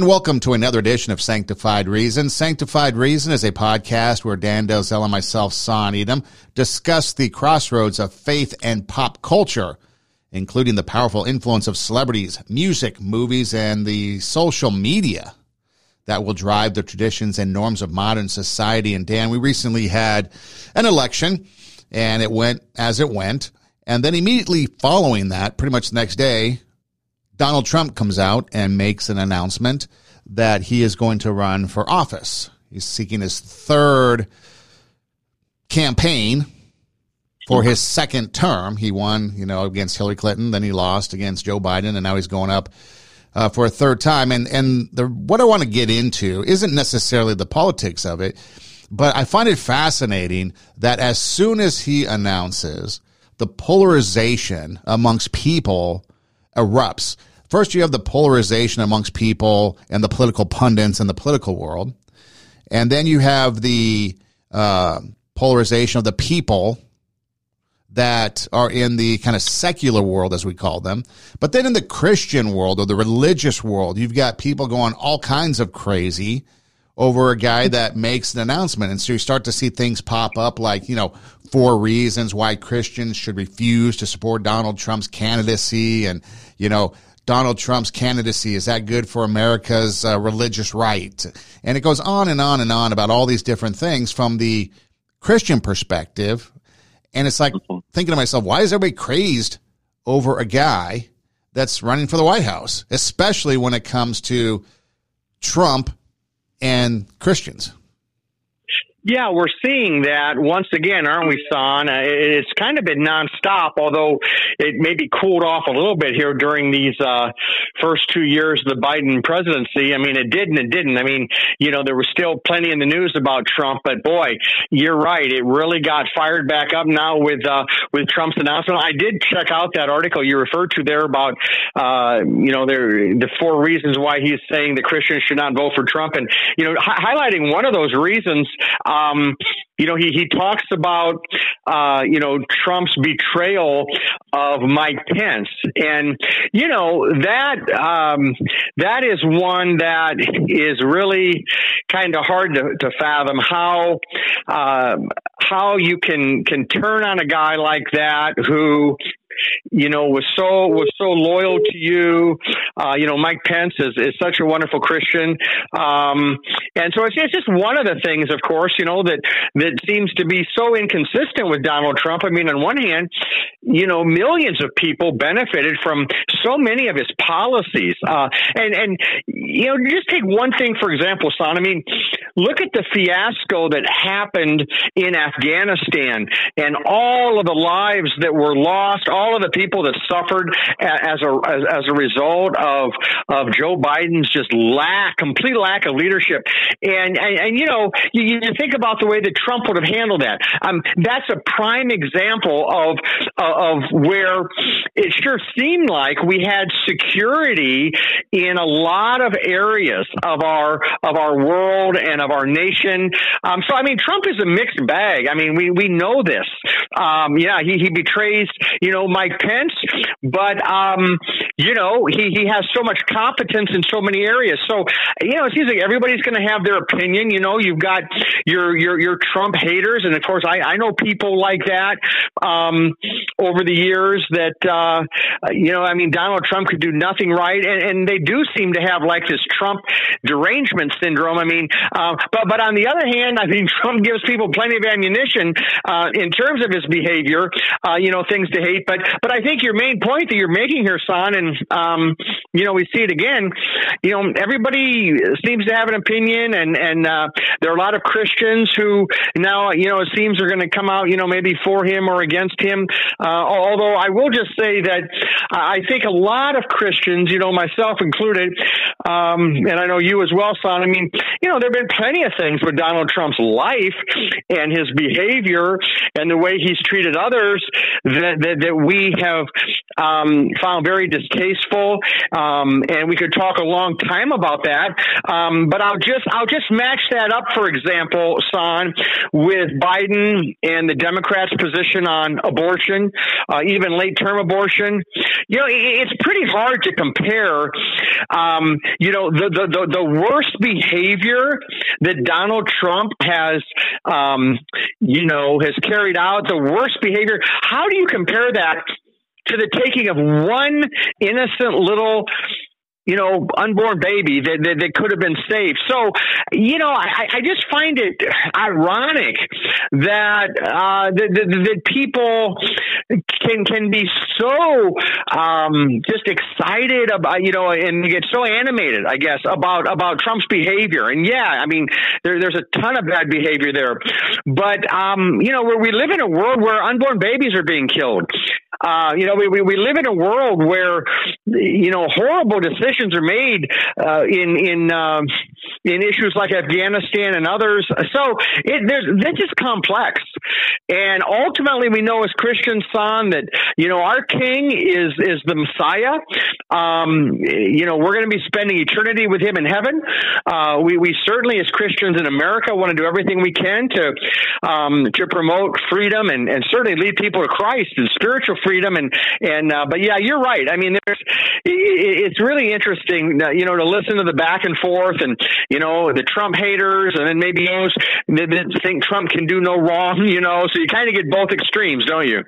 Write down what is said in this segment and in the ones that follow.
And welcome to another edition of Sanctified Reason. Sanctified Reason is a podcast where Dan Delzell and myself, Son Edom, discuss the crossroads of faith and pop culture, including the powerful influence of celebrities, music, movies, and the social media that will drive the traditions and norms of modern society. And Dan, we recently had an election and it went as it went. And then immediately following that, pretty much the next day, Donald Trump comes out and makes an announcement that he is going to run for office. He's seeking his third campaign for his second term. He won, you know, against Hillary Clinton, then he lost against Joe Biden, and now he's going up uh, for a third time. And and the what I want to get into isn't necessarily the politics of it, but I find it fascinating that as soon as he announces the polarization amongst people erupts. First, you have the polarization amongst people and the political pundits in the political world. And then you have the uh, polarization of the people that are in the kind of secular world, as we call them. But then in the Christian world or the religious world, you've got people going all kinds of crazy over a guy that makes an announcement. And so you start to see things pop up like, you know, four reasons why Christians should refuse to support Donald Trump's candidacy and, you know, Donald Trump's candidacy is that good for America's uh, religious right? And it goes on and on and on about all these different things from the Christian perspective. And it's like mm-hmm. thinking to myself, why is everybody crazed over a guy that's running for the White House, especially when it comes to Trump and Christians? Yeah, we're seeing that once again, aren't we, Son? Uh, it's kind of been nonstop, although it maybe cooled off a little bit here during these uh, first two years of the Biden presidency. I mean, it did and it didn't. I mean, you know, there was still plenty in the news about Trump, but boy, you're right. It really got fired back up now with uh, with Trump's announcement. I did check out that article you referred to there about, uh, you know, there the four reasons why he's saying the Christians should not vote for Trump, and you know, hi- highlighting one of those reasons. Um, you know, he, he talks about, uh, you know, Trump's betrayal of Mike Pence. And, you know, that, um, that is one that is really kind of hard to, to fathom how, uh, how you can, can turn on a guy like that who, you know, was so was so loyal to you. Uh, you know, Mike Pence is, is such a wonderful Christian, um, and so it's, it's just one of the things, of course, you know, that that seems to be so inconsistent with Donald Trump. I mean, on one hand, you know, millions of people benefited from so many of his policies, uh, and and you know, just take one thing for example, son. I mean, look at the fiasco that happened in Afghanistan and all of the lives that were lost, all of the people that suffered as a as, as a result of of Joe Biden's just lack, complete lack of leadership. And and, and you know, you, you, think about the way that Trump would have handled that. Um, that's a prime example of of where it sure seemed like we had security in a lot of areas of our of our world and of our nation. Um, so I mean, Trump is a mixed bag. I mean, we we know this. Um, yeah, he he betrays you know Mike Pence, but um, you know he he has so much competence in so many areas. So you know, it seems like everybody's going to have their opinion. You know, you've got your your your Trump haters, and of course, I I know people like that um, over the years that uh, you know. I mean, Donald Trump could do nothing right, and, and they do seem to have like this Trump derangement syndrome. I mean, uh, but but on the other hand, I mean, Trump gives people plenty of ammunition uh, in terms of his behavior. Uh, you know, things to hate. But but I think your main point that you're making here, son, and um, you know, we see it again. You know, everybody seems to have an opinion, and and uh, there are a lot of Christians who now you know it seems are going to come out, you know, maybe for him or against him. Uh, although I will just say that I think a lot of Christians, you know, myself included, um, and I know you as well, son. I mean, you know, there have been plenty of things with Donald Trump's life and his behavior and the way he's treated others that, that, that we have um, found very distasteful. Um, and we could talk a long time about that. Um, but I'll just I'll just match that up, for example, Son, with Biden and the Democrats' position on abortion, uh, even late term abortion. You know, it's pretty hard to compare. Um, you know, the, the, the the worst behavior that Donald Trump has, um, you know, has carried out, the worst behavior. How do you compare that to the taking of one innocent little you know, unborn baby that, that, that, could have been saved. So, you know, I, I just find it ironic that, uh, that, that, that people can, can be so, um, just excited about, you know, and get so animated, I guess, about, about Trump's behavior. And yeah, I mean, there, there's a ton of bad behavior there, but, um, you know, where we live in a world where unborn babies are being killed. Uh, you know, we, we, we live in a world where, you know, horrible decisions are made uh, in in um, in issues like Afghanistan and others. So it, this is complex, and ultimately we know as Christians, son, that you know our King is is the Messiah. Um, you know, we're going to be spending eternity with Him in heaven. Uh, we we certainly as Christians in America want to do everything we can to um, to promote freedom and and certainly lead people to Christ and spiritual freedom freedom and and uh, but yeah, you're right. I mean, there's it's really interesting, you know, to listen to the back and forth and you know the Trump haters and then maybe those that think Trump can do no wrong, you know. So you kind of get both extremes, don't you?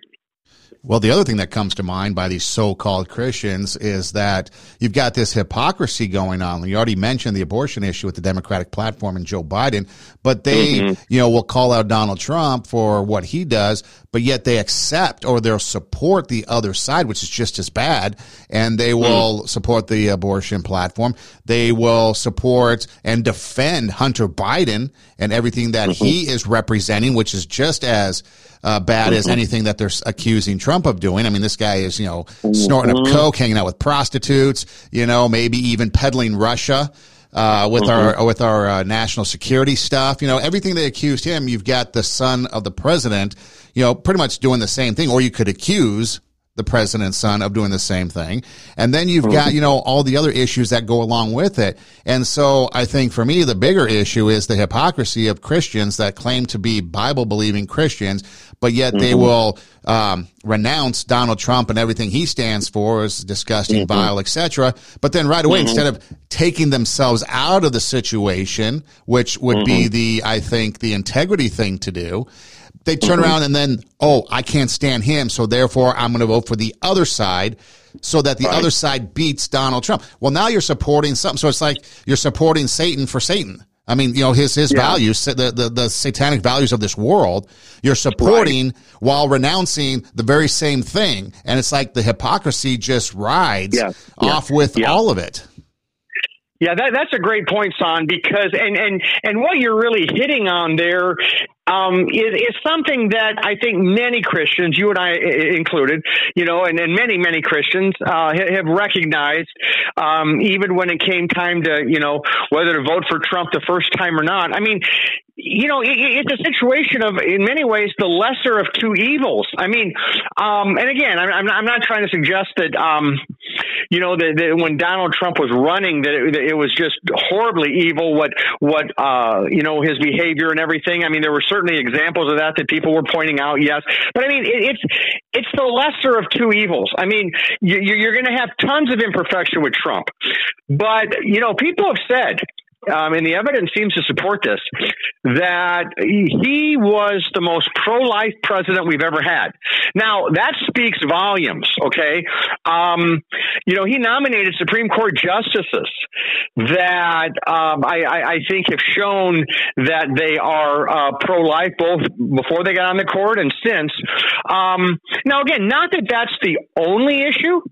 Well, the other thing that comes to mind by these so-called Christians is that you've got this hypocrisy going on. You already mentioned the abortion issue with the Democratic platform and Joe Biden, but they, mm-hmm. you know, will call out Donald Trump for what he does, but yet they accept or they'll support the other side, which is just as bad, and they mm-hmm. will mm-hmm. support the abortion platform. They will support and defend Hunter Biden and everything that mm-hmm. he is representing, which is just as uh, bad as mm-hmm. anything that they're accusing Trump of doing. I mean, this guy is, you know, snorting up mm-hmm. coke, hanging out with prostitutes, you know, maybe even peddling Russia. Uh, with mm-hmm. our with our uh, national security stuff, you know everything they accused him. You've got the son of the president, you know, pretty much doing the same thing, or you could accuse the president's son of doing the same thing. And then you've got, mm-hmm. you know, all the other issues that go along with it. And so I think for me, the bigger issue is the hypocrisy of Christians that claim to be Bible believing Christians, but yet they mm-hmm. will, um, renounce Donald Trump and everything he stands for as disgusting, mm-hmm. vile, etc. But then right away, mm-hmm. instead of taking themselves out of the situation, which would be mm-hmm. the, I think, the integrity thing to do, they turn around and then, oh, I can't stand him, so therefore I'm going to vote for the other side so that the right. other side beats Donald Trump. Well, now you're supporting something. So it's like you're supporting Satan for Satan. I mean, you know, his, his yeah. values, the, the, the satanic values of this world, you're supporting right. while renouncing the very same thing. And it's like the hypocrisy just rides yeah. off yeah. with all of it. Yeah, that, that's a great point, Son, because and and and what you're really hitting on there um, is, is something that I think many Christians, you and I included, you know, and, and many, many Christians uh, have recognized, um, even when it came time to, you know, whether to vote for Trump the first time or not. I mean, you know, it's a situation of, in many ways, the lesser of two evils. I mean, um, and again, I'm, I'm not trying to suggest that, um, you know, that, that, when Donald Trump was running, that it, that it, was just horribly evil. What, what, uh, you know, his behavior and everything. I mean, there were certainly examples of that that people were pointing out. Yes, but I mean, it, it's it's the lesser of two evils. I mean, you, you're going to have tons of imperfection with Trump, but you know, people have said um, and the evidence seems to support this, that he was the most pro life president we've ever had. Now, that speaks volumes, okay? Um, you know, he nominated Supreme Court justices that um, I, I, I, think have shown that they are uh, pro life both before they got on the court and since. Um, now, again, not that that's the only issue,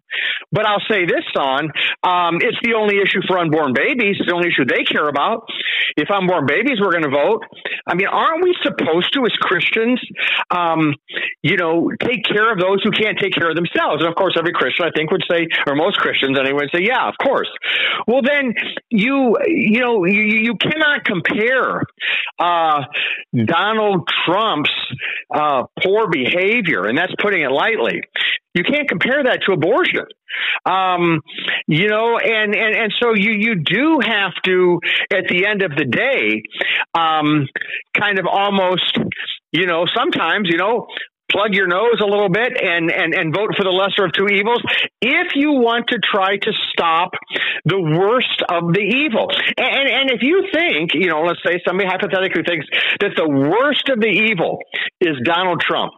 but I'll say this on um, it's the only issue for unborn babies, it's the only issue they care care about. If unborn babies were going to vote, I mean, aren't we supposed to, as Christians, um, you know, take care of those who can't take care of themselves? And of course, every Christian, I think, would say, or most Christians anyway, would say, yeah, of course. Well, then you, you know, you, you cannot compare uh, Donald Trump's uh, poor behavior, and that's putting it lightly. You can't compare that to abortion. Um, you know, and, and, and so you, you do have to, at the end of the day, um, kind of almost, you know, sometimes, you know, plug your nose a little bit and, and, and vote for the lesser of two evils if you want to try to stop the worst of the evil. And, and if you think, you know, let's say somebody hypothetically thinks that the worst of the evil is Donald Trump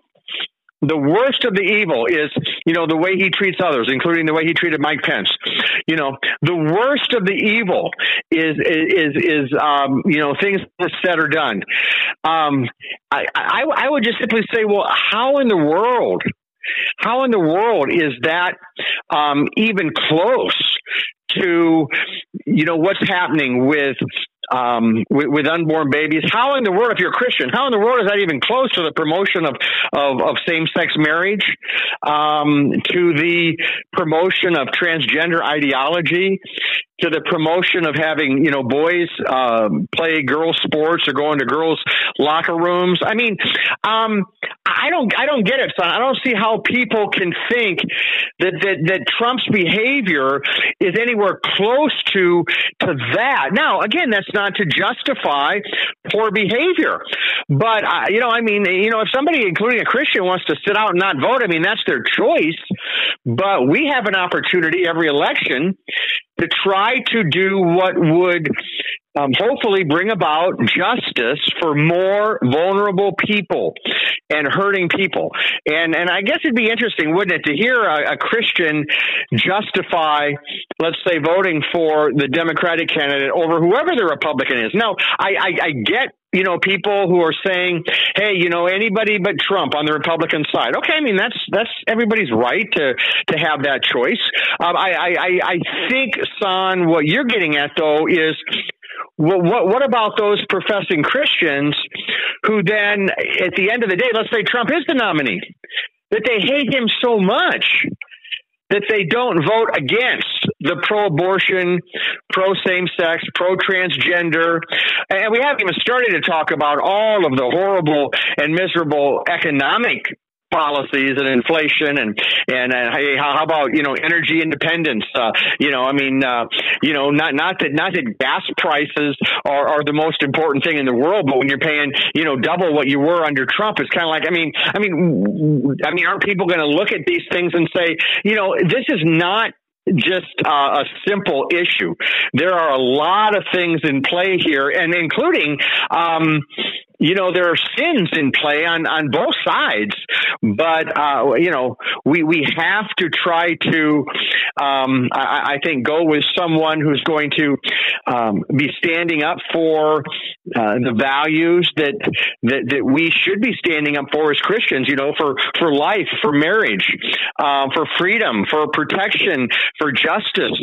the worst of the evil is, you know, the way he treats others, including the way he treated Mike Pence. You know, the worst of the evil is is is um, you know things said or done. Um, I, I I would just simply say, well, how in the world? How in the world is that um, even close to you know what's happening with um, with, with, unborn babies. How in the world, if you're a Christian, how in the world is that even close to the promotion of of, of same sex marriage, um, to the promotion of transgender ideology, to the promotion of having you know boys uh, play girls sports or go into girls locker rooms. I mean, um, I don't I don't get it, son. I don't see how people can think that that that Trump's behavior is anywhere close to to that. Now, again, that's not to justify poor behavior, but uh, you know, I mean, you know, if somebody, including a Christian, wants to sit out and not vote, I mean, that's their choice. But we have an opportunity every election to try to do what would um, hopefully bring about justice for more vulnerable people and hurting people. And and I guess it'd be interesting, wouldn't it, to hear a, a Christian justify, let's say, voting for the Democratic candidate over whoever the Republican is. Now, I, I, I get you know, people who are saying, "Hey, you know, anybody but Trump on the Republican side." Okay, I mean that's that's everybody's right to to have that choice. Um, I, I I think, Son, what you're getting at though is. What, what, about those professing Christians who then, at the end of the day, let's say Trump is the nominee, that they hate him so much that they don't vote against the pro abortion, pro same sex, pro transgender. And we haven't even started to talk about all of the horrible and miserable economic policies and inflation and and uh, hey, how about you know energy independence? Uh, you know, I mean, uh, you know, not not that not that gas prices are, are the most important thing in the world, but when you're paying you know double what you were under Trump, it's kind of like I mean, I mean, I mean, aren't people going to look at these things and say, you know, this is not just uh, a simple issue. There are a lot of things in play here, and including, um, you know, there are sins in play on, on both sides, but, uh, you know, we, we have to try to, um, I, I, think, go with someone who's going to um, be standing up for uh, the values that, that, that we should be standing up for as Christians, you know, for, for life, for marriage, uh, for freedom, for protection, for justice,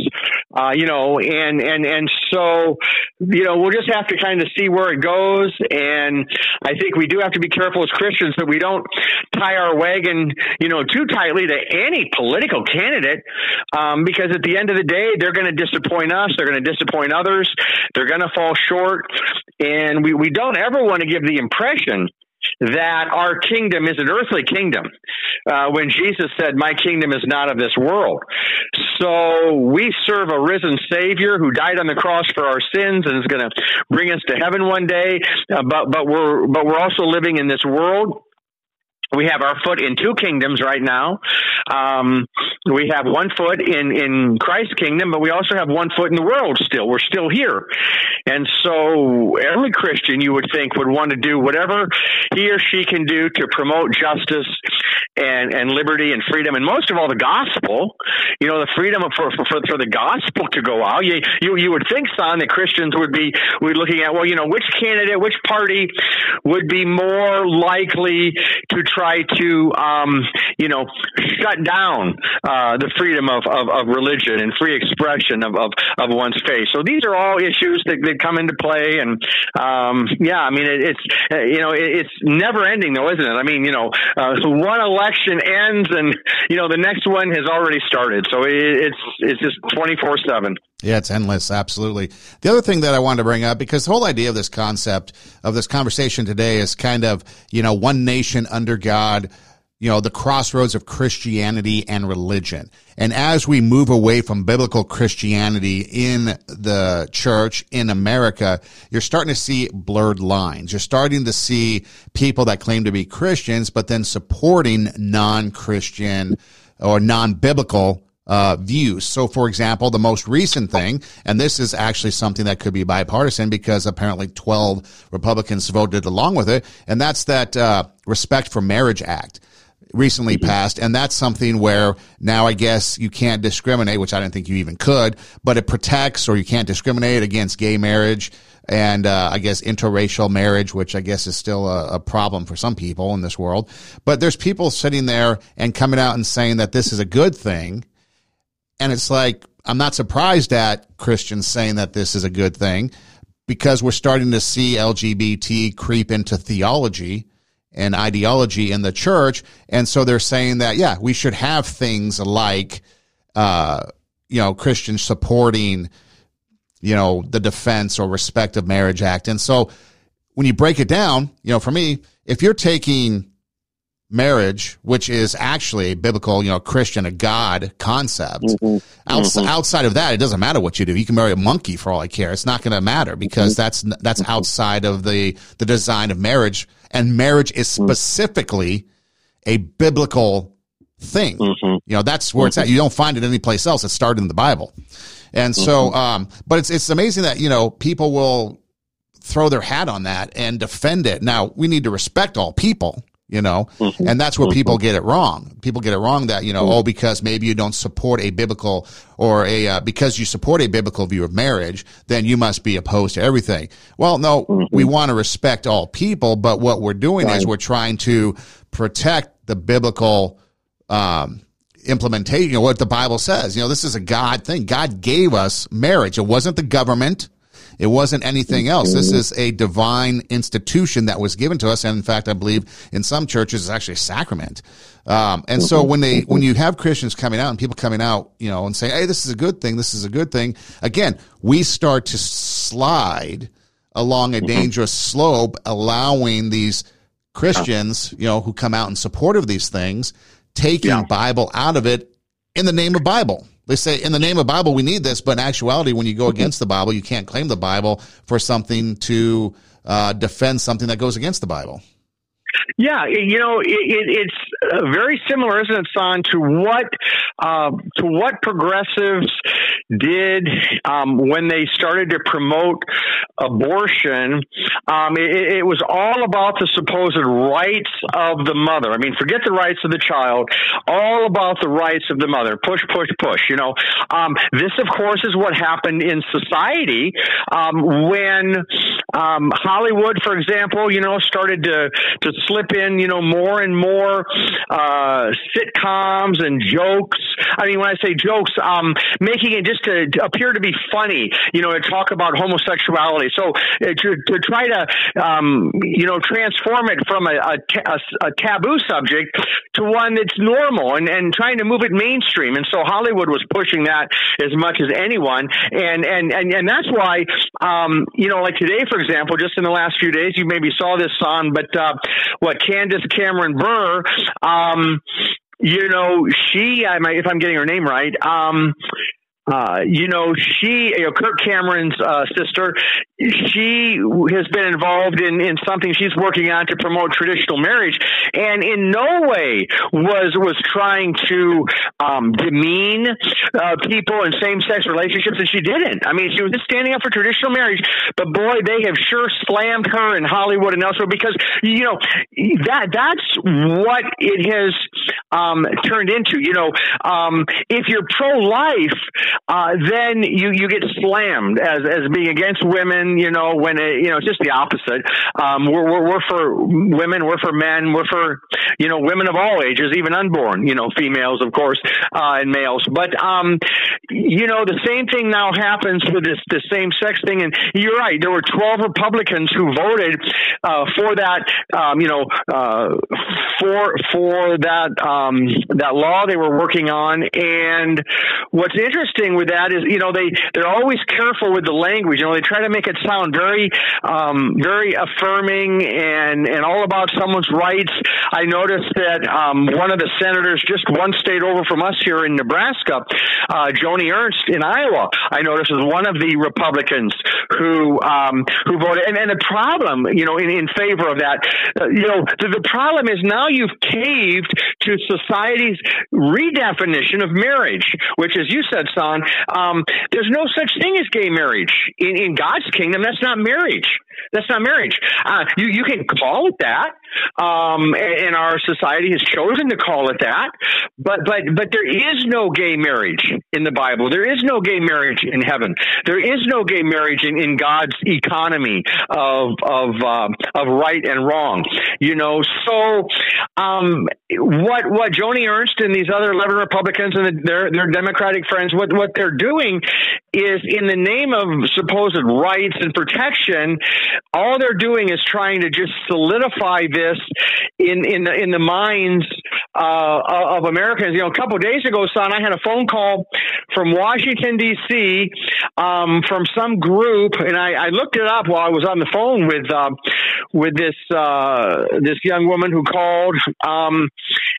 uh, you know, and, and, and so, you know, we'll just have to kind of see where it goes and, I think we do have to be careful as Christians that we don't tie our wagon, you know, too tightly to any political candidate, um, because at the end of the day, they're going to disappoint us. They're going to disappoint others. They're going to fall short, and we we don't ever want to give the impression that our kingdom is an earthly kingdom uh, when Jesus said, My kingdom is not of this world. So we serve a risen Savior who died on the cross for our sins and is going to bring us to heaven one day. Uh, but, but, we're, but we're also living in this world we have our foot in two kingdoms right now. Um, we have one foot in, in Christ's kingdom, but we also have one foot in the world still. We're still here. And so every Christian you would think would want to do whatever he or she can do to promote justice and, and liberty and freedom. And most of all, the gospel, you know, the freedom for, for, for the gospel to go out. You, you, you would think, son, that Christians would be, would be looking at, well, you know, which candidate, which party would be more likely to try try to, um, you know, shut down uh, the freedom of, of, of, religion and free expression of, of, of, one's faith. So these are all issues that, that come into play. And um, yeah, I mean, it, it's you know, it, it's never ending though, isn't it? I mean, you know, uh, one election ends, and you know, the next one has already started. So it, it's it's just twenty four seven. Yeah, it's endless. Absolutely. The other thing that I wanted to bring up, because the whole idea of this concept of this conversation today is kind of, you know, one nation under God, you know, the crossroads of Christianity and religion. And as we move away from biblical Christianity in the church in America, you're starting to see blurred lines. You're starting to see people that claim to be Christians, but then supporting non-Christian or non-biblical uh, views. So, for example, the most recent thing, and this is actually something that could be bipartisan because apparently 12 Republicans voted along with it, and that's that uh, Respect for Marriage Act recently mm-hmm. passed, and that's something where now I guess you can't discriminate, which I didn't think you even could, but it protects or you can't discriminate against gay marriage and uh, I guess interracial marriage, which I guess is still a, a, problem for some people in this world. But there's people sitting there and coming out and saying that this is a good thing, and it's like, I'm not surprised at Christians saying that this is a good thing because we're starting to see LGBT creep into theology and ideology in the church. And so they're saying that, yeah, we should have things like, uh, you know, Christians supporting, you know, the defense or respect of marriage act. And so when you break it down, you know, for me, if you're taking marriage, which is actually a biblical, you know, Christian, a God concept. Mm-hmm. Outs- mm-hmm. Outside of that, it doesn't matter what you do. You can marry a monkey for all I care. It's not going to matter because mm-hmm. that's that's mm-hmm. outside of the the design of marriage. And marriage is mm-hmm. specifically a biblical thing. Mm-hmm. You know, that's where it's at. You don't find it anyplace else. It started in the Bible. And so, um, but it's it's amazing that you know people will throw their hat on that and defend it. Now we need to respect all people you know mm-hmm. and that's where mm-hmm. people get it wrong people get it wrong that you know mm-hmm. oh because maybe you don't support a biblical or a uh, because you support a biblical view of marriage then you must be opposed to everything well no we want to respect all people but what we're doing right. is we're trying to protect the biblical um, implementation you know what the bible says you know this is a god thing god gave us marriage it wasn't the government it wasn't anything else. This is a divine institution that was given to us. And in fact, I believe in some churches, it's actually a sacrament. Um, and so when they, when you have Christians coming out and people coming out, you know, and saying, Hey, this is a good thing. This is a good thing. Again, we start to slide along a mm-hmm. dangerous slope, allowing these Christians, you know, who come out in support of these things, taking yeah. Bible out of it in the name of Bible. They say in the name of Bible we need this, but in actuality, when you go against the Bible, you can't claim the Bible for something to uh, defend something that goes against the Bible. Yeah, you know, it, it, it's uh, very similar, isn't it, Son, to what uh, to what progressives did um, when they started to promote abortion. Um, it, it, was all about the supposed rights of the mother. I mean, forget the rights of the child, all about the rights of the mother. Push, push, push. You know, um, this, of course, is what happened in society um, when um, Hollywood, for example, you know, started to to slip in, you know, more and more uh, sitcoms and jokes. I mean, when I say jokes, um, making it just to, to, appear to be funny, you know, to talk about homosexuality. So uh, to, to try to, um, you know, transform it from a, a, a, taboo subject to one that's normal and, and trying to move it mainstream. And so Hollywood was pushing that as much as anyone. And, and, and, and that's why, um, you know, like today, for example, just in the last few days, you maybe saw this on, but, uh, what Candace Cameron Bure, um, you know, she, I might, if I'm getting her name right, um, uh, you know, she, you know, Kirk Cameron's uh, sister, she has been involved in, in something she's working on to promote traditional marriage, and in no way was was trying to um, demean uh, people in same sex relationships, and she didn't. I mean, she was just standing up for traditional marriage, but boy, they have sure slammed her in Hollywood and elsewhere because you know that that's what it has um, turned into. You know, um, if you're pro life uh, then you, you get slammed as, as being against women you know, when it, you know, it's just the opposite. Um, we're, we're, we're for women, we're for men, we're for, you know, women of all ages, even unborn, you know, females, of course, uh, and males. But, um, you know, the same thing now happens with this, the same sex thing. And you're right. There were 12 Republicans who voted, uh, for that, um, you know, uh, for, for that, um, that law they were working on. And what's interesting with that is, you know, they, they're always careful with the language. You know, they try to make it sound very, um, very affirming and, and all about someone's rights. I noticed that, um, one of the senators just one state over from us here in Nebraska, uh, Joni Ernst in Iowa, I noticed is one of the Republicans who, um, who voted. And, and the problem, you know, in, in favor of that, uh, you know, the, the problem is now you've caved to society's redefinition of marriage, which, as you said, son, um, there's no such thing as gay marriage in, in God's kingdom. That's not marriage. That's not marriage. Uh, you you can call it that, um, and our society has chosen to call it that. But but but there is no gay marriage in the Bible. There is no gay marriage in heaven. There is no gay marriage in, in God's economy of of um, of right and wrong. You know, so um, what what Joni Ernst and these other eleven Republicans and their their Democratic friends what what they're doing is in the name of supposed rights and protection all they're doing is trying to just solidify this in in the in the minds uh, of Americans. You know, a couple of days ago, son, I had a phone call from Washington D.C. Um, from some group, and I, I, looked it up while I was on the phone with uh, with this uh, this young woman who called, um,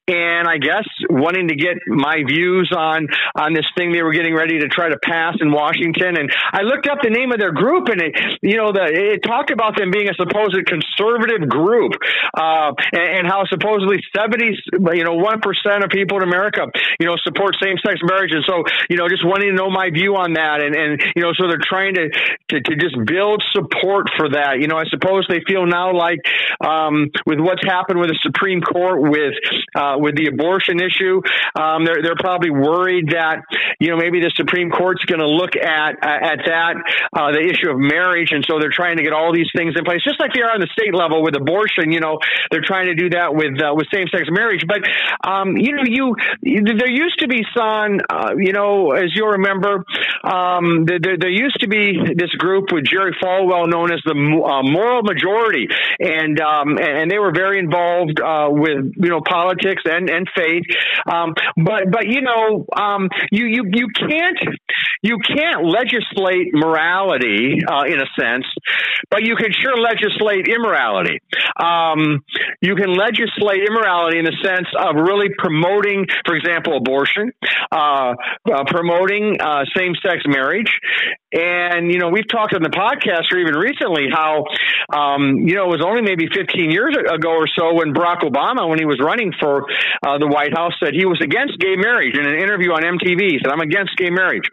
and I guess wanting to get my views on on this thing they were getting ready to try to pass in Washington. And I looked up the name of their group, and it you know the it talked about them being a supposed conservative group, uh, and, and, how supposedly seventy you know one percent of people in America you know support same sex marriage, and so you know just wanting to know my view on that, and and you know so they're trying to to, to just build support for that. You know, I suppose they feel now like um, with what's happened with the Supreme Court with uh, with the abortion issue, um, they're they're probably worried that you know maybe the Supreme Court's going to look at at that uh, the issue of marriage, and so they're trying to get all these things in place, just like they are on the state level with abortion. You know, they're trying to do that with uh, with same sex marriage. But um, you know, you there used to be, son, uh, you know, as you'll remember, um, there, there, used to be this group with Jerry Falwell known as the uh, Moral Majority, and um, and they were very involved uh, with you know politics and and faith. Um, but but you know, um, you you you can't you can't legislate morality uh, in a sense, but you can sure legislate immorality. Um, you can legislate immorality in the sense of really promoting, for example, abortion, uh, uh, promoting uh, same-sex marriage, and you know we've talked on the podcast or even recently how um, you know it was only maybe 15 years ago or so when Barack Obama, when he was running for uh, the White House, said he was against gay marriage in an interview on MTV. He said, "I'm against gay marriage."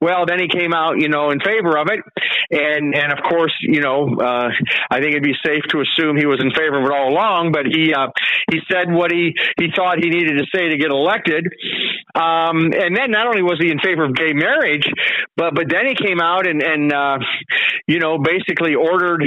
Well, then he came out, you know, in favor of it, and and of course, you know, uh, I think it'd be safe to assume he was in favor of all along. But he uh, he said what he he thought he needed to say to get elected, um, and then not only was he in favor of gay marriage, but but then he came out and and uh, you know basically ordered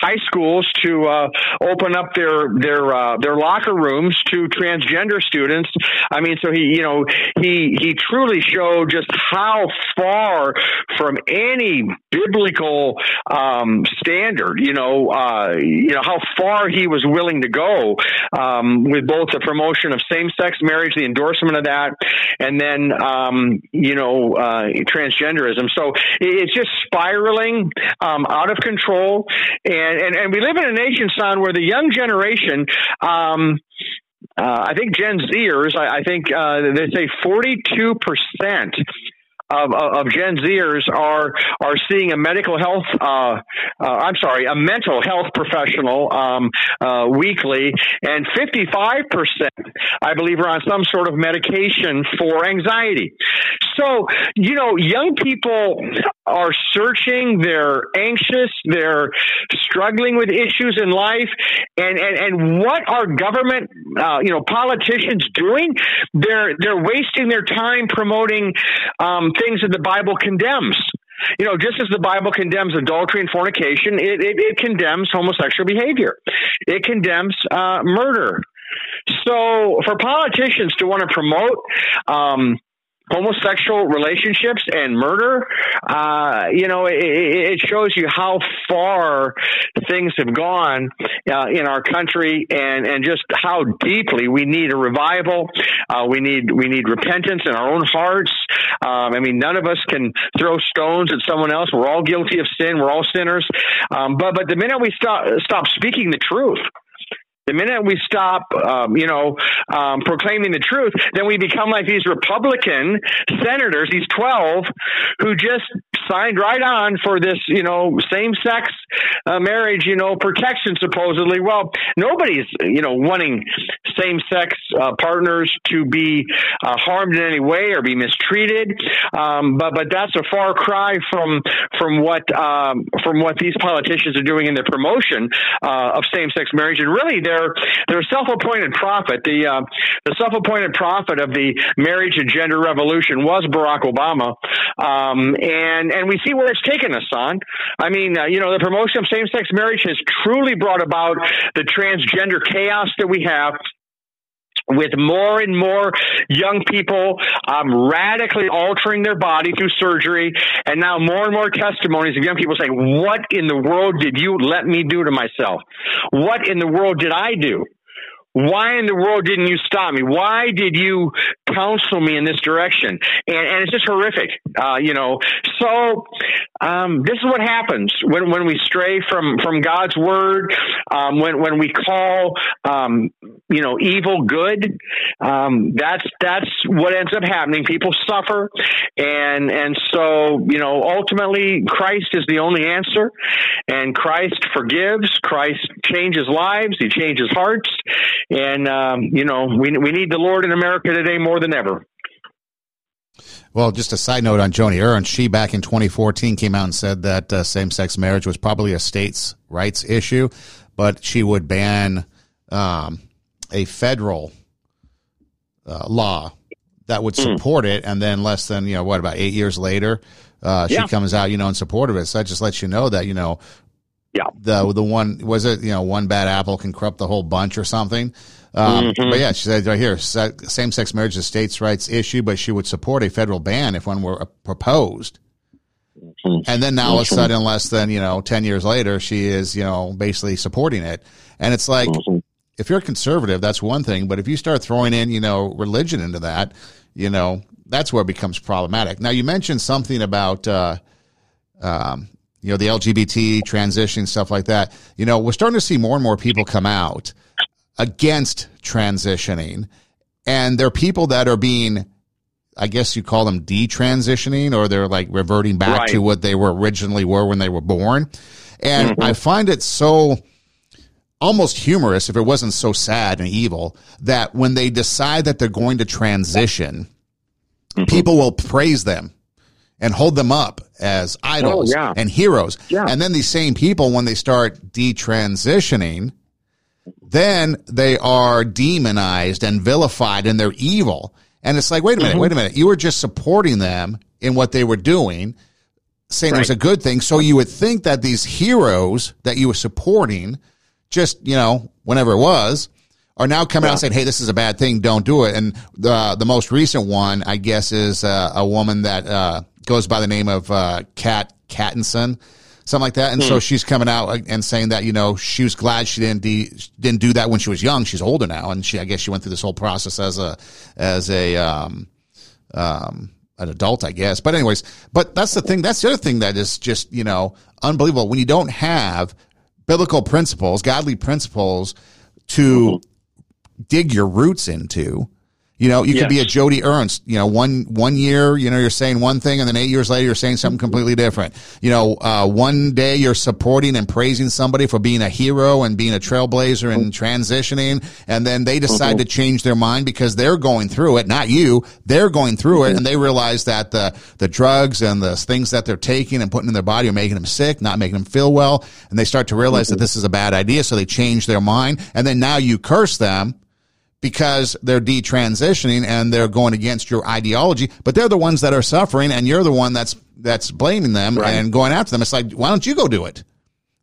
high schools to uh, open up their their uh, their locker rooms to transgender students. I mean, so he you know he he truly showed just how far from any biblical um, standard, you know, uh, you know how far he was willing to go um, with both the promotion of same-sex marriage, the endorsement of that, and then um, you know uh, transgenderism. So it's just spiraling um, out of control, and, and and we live in a nation, son, where the young generation. Um, uh, I think Gen Zers, I, I think uh, they say 42% of, of Gen Zers are are seeing a medical health, uh, uh, I'm sorry, a mental health professional um, uh, weekly, and 55 percent, I believe, are on some sort of medication for anxiety. So, you know, young people are searching, they're anxious, they're struggling with issues in life, and and, and what are government, uh, you know, politicians doing? They're they're wasting their time promoting um, things that the Bible condemns. you know, just as the Bible condemns adultery and fornication, it, it, it condemns homosexual behavior. It condemns uh, murder. So for politicians to want to promote um, homosexual relationships and murder, uh, you know, it, it, shows you how far things have gone uh, in our country, and and just how deeply we need a revival. Uh, we need we need repentance in our own hearts. Um, I mean, none of us can throw stones at someone else. We're all guilty of sin. We're all sinners. Um, but but the minute we stop stop speaking the truth. The minute we stop, um, you know, um, proclaiming the truth, then we become like these Republican senators, these 12, who just signed right on for this, you know, same sex uh, marriage, you know, protection supposedly. Well, nobody's, you know, wanting same sex uh, partners to be uh, harmed in any way or be mistreated. Um, but but that's a far cry from from what um, from what these politicians are doing in their promotion uh, of same sex marriage, and really their self appointed prophet, the uh, the self appointed prophet of the marriage and gender revolution was Barack Obama, um, and and we see where it's taken us on. I mean, uh, you know, the promotion of same sex marriage has truly brought about the transgender chaos that we have with more and more young people um, radically altering their body through surgery, and now more and more testimonies of young people saying, What in the world did you let me do to myself? What in the world did I do? Why in the world didn't you stop me? Why did you counsel me in this direction? And, and it's just horrific, uh, you know. So um, this is what happens when, when we stray from, from God's word, um, when when we call um, you know evil good. Um, that's that's what ends up happening. People suffer, and and so you know ultimately Christ is the only answer, and Christ forgives. Christ changes lives. He changes hearts and, um, you know, we, we need the Lord in America today more than ever. Well, just a side note on Joni Ernst. She back in 2014 came out and said that uh, same sex marriage was probably a states' rights issue, but she would ban um, a federal uh, law that would hmm. support mm. it. And then less than, you know, what, about eight years later, uh, she yeah. comes out, you know, in support of it. So that just lets you know that, you know, yeah. The the one was it you know one bad apple can corrupt the whole bunch or something. Um, mm-hmm. But yeah, she said right here, same sex marriage is a states' rights issue, but she would support a federal ban if one were proposed. Mm-hmm. And then now, all of a mm-hmm. sudden, less than you know, ten years later, she is you know basically supporting it. And it's like, mm-hmm. if you're conservative, that's one thing, but if you start throwing in you know religion into that, you know that's where it becomes problematic. Now, you mentioned something about. Uh, um, you know, the LGBT transition, stuff like that. You know, we're starting to see more and more people come out against transitioning. And there are people that are being, I guess you call them detransitioning, or they're like reverting back right. to what they were originally were when they were born. And mm-hmm. I find it so almost humorous if it wasn't so sad and evil that when they decide that they're going to transition, mm-hmm. people will praise them and hold them up as idols oh, yeah. and heroes. Yeah. And then these same people, when they start detransitioning, then they are demonized and vilified and they're evil. And it's like, wait a minute, mm-hmm. wait a minute. You were just supporting them in what they were doing, saying right. it was a good thing. So you would think that these heroes that you were supporting, just, you know, whenever it was, are now coming yeah. out and saying, "Hey, this is a bad thing. Don't do it." And the the most recent one, I guess, is uh, a woman that uh, goes by the name of uh, Kat Kattinson, something like that. And hmm. so she's coming out and saying that you know she was glad she didn't de- didn't do that when she was young. She's older now, and she I guess she went through this whole process as a as a um, um, an adult, I guess. But anyways, but that's the thing. That's the other thing that is just you know unbelievable when you don't have biblical principles, godly principles to mm-hmm. dig your roots into you know, you yes. could be a Joni Ernst. You know, one one year, you know, you're saying one thing, and then eight years later, you're saying something completely different. You know, uh, one day you're supporting and praising somebody for being a hero and being a trailblazer and transitioning, and then they decide mm-hmm. to change their mind because they're going through it, not you. They're going through it, and they realize that the the drugs and the things that they're taking and putting in their body are making them sick, not making them feel well, and they start to realize mm-hmm. that this is a bad idea, so they change their mind, and then now you curse them because they're detransitioning and they're going against your ideology, but they're the ones that are suffering and you're the one that's that's blaming them right. and going after them. It's like, why don't you go do it?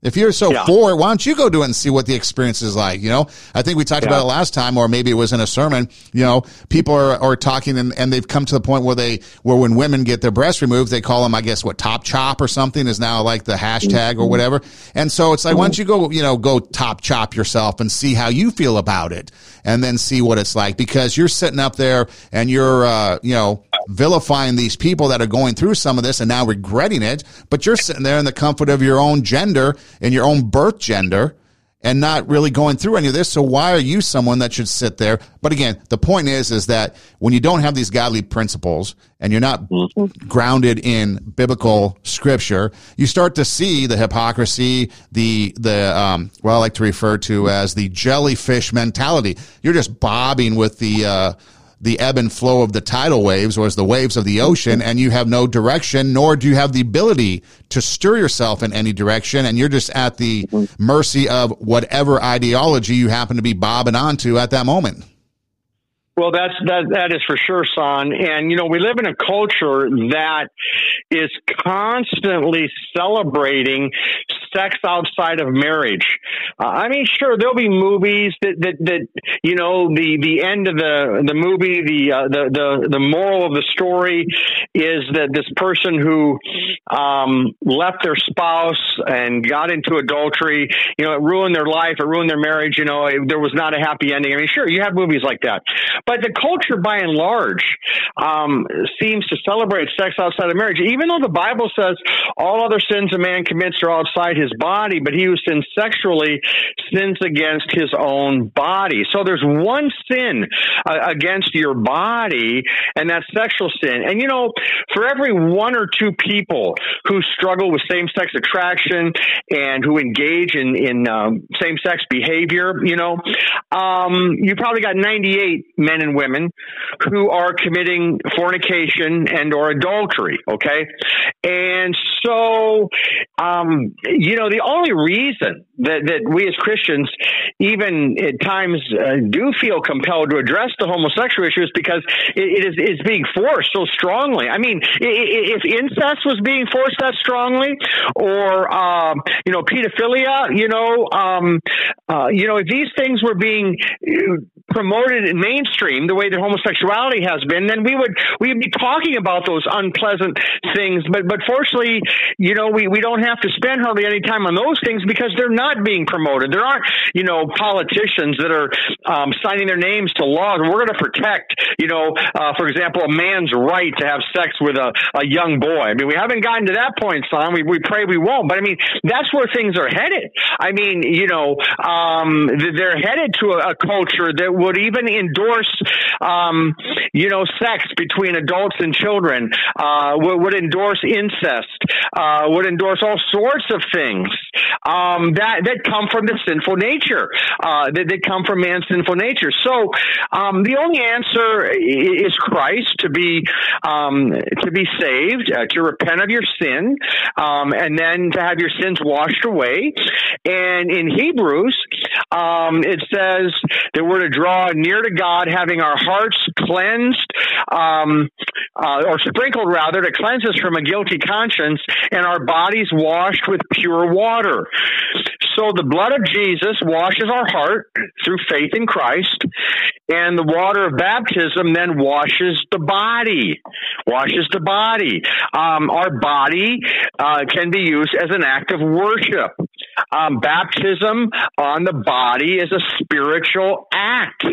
If you're so yeah. for it, why don't you go do it and see what the experience is like? You know, I think we talked yeah. about it last time, or maybe it was in a sermon. You know, people are, are talking and, and they've come to the point where they, where when women get their breasts removed, they call them, I guess, what top chop or something is now like the hashtag or whatever. And so it's like, why don't you go, you know, go top chop yourself and see how you feel about it and then see what it's like because you're sitting up there and you're, uh, you know, vilifying these people that are going through some of this and now regretting it, but you're sitting there in the comfort of your own gender and your own birth gender and not really going through any of this. So why are you someone that should sit there? But again, the point is, is that when you don't have these godly principles and you're not mm-hmm. grounded in biblical scripture, you start to see the hypocrisy, the, the, um, what I like to refer to as the jellyfish mentality. You're just bobbing with the, uh, the ebb and flow of the tidal waves or as the waves of the ocean and you have no direction nor do you have the ability to stir yourself in any direction and you're just at the mm-hmm. mercy of whatever ideology you happen to be bobbing onto at that moment. Well, that's that that is for sure, son. And you know, we live in a culture that is constantly celebrating sex outside of marriage. Uh, I mean, sure, there'll be movies that, that, that, you know, the, the end of the, the movie, the, uh, the, the, the moral of the story is that this person who, um, left their spouse and got into adultery, you know, it ruined their life, it ruined their marriage, you know, it, there was not a happy ending. I mean, sure, you have movies like that. But the culture by and large, um, seems to celebrate sex outside of marriage, even though the Bible says all other sins a man commits are outside his body, but he who sins sexually sins against his own body. So there's one sin uh, against your body, and that's sexual sin. And you know, for every one or two people who struggle with same sex attraction and who engage in, in um, same sex behavior, you know, um, you probably got 98 men and women who are committing fornication and or adultery. Okay. And so, um, you know, the only reason that, that we as Christians even at times uh, do feel compelled to address the homosexual issue is because it, it is is being forced so strongly. I mean, if incest was being forced that strongly, or um, you know, pedophilia, you know, um, uh, you know, if these things were being promoted in mainstream the way that homosexuality has been, then we would we would be talking about those unpleasant things. But but fortunately, you know, we, we don't have to spend hardly any time on those things because they're not being promoted. There aren't, you know, politicians that are um, signing their names to laws. We're going to protect, you know, uh, for example, a man's right to have sex with a, a young boy. I mean, we haven't gotten to that point, son. We, we pray we won't. But I mean, that's where things are headed. I mean, you know, um, they're headed to a, a culture that would even endorse, um, you know, sex between adults and children, uh, would, would endorse incest, uh, would endorse all sorts of things um, that that come from the sinful nature, uh, that, that come from man's sinful nature. So um, the only answer is Christ to be um, to be saved, uh, to repent of your sin, um, and then to have your sins washed away. And in Hebrews, um, it says that we're to draw near to God, having our hearts cleansed um, uh, or sprinkled rather to cleanse us from a guilty conscience, and our bodies washed with pure water. So the blood of Jesus washes our heart through faith in Christ, and the water of baptism then washes the body, washes the body. Um, our body uh, can be used as an act of worship. Um, baptism on the body is a spiritual act.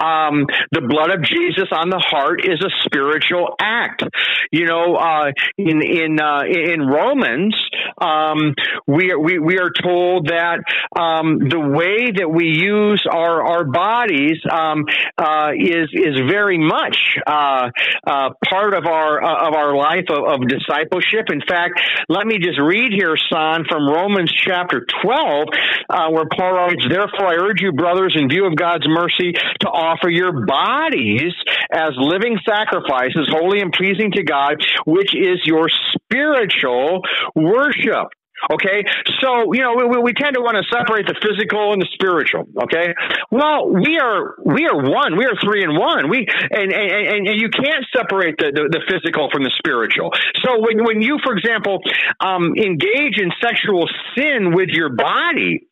Um, the blood of Jesus on the heart is a spiritual act. You know, uh, in in uh, in Romans, um, we are, we we are told that um, the way that we use our our bodies um, uh, is is very much uh, uh, part of our uh, of our life of, of, discipleship. In fact, let me just read here, son, from Romans chapter twelve, uh, where Paul writes, "Therefore, I urge you, brothers, in view of God's mercy, to offer your bodies as living sacrifices, holy and pleasing to God, which is your spiritual worship." Okay, so you know we, we tend to want to separate the physical and the spiritual. Okay, well we are we are one. We are three in one. We and and, and you can't separate the, the, the physical from the spiritual. So when when you, for example, um, engage in sexual sin with your body,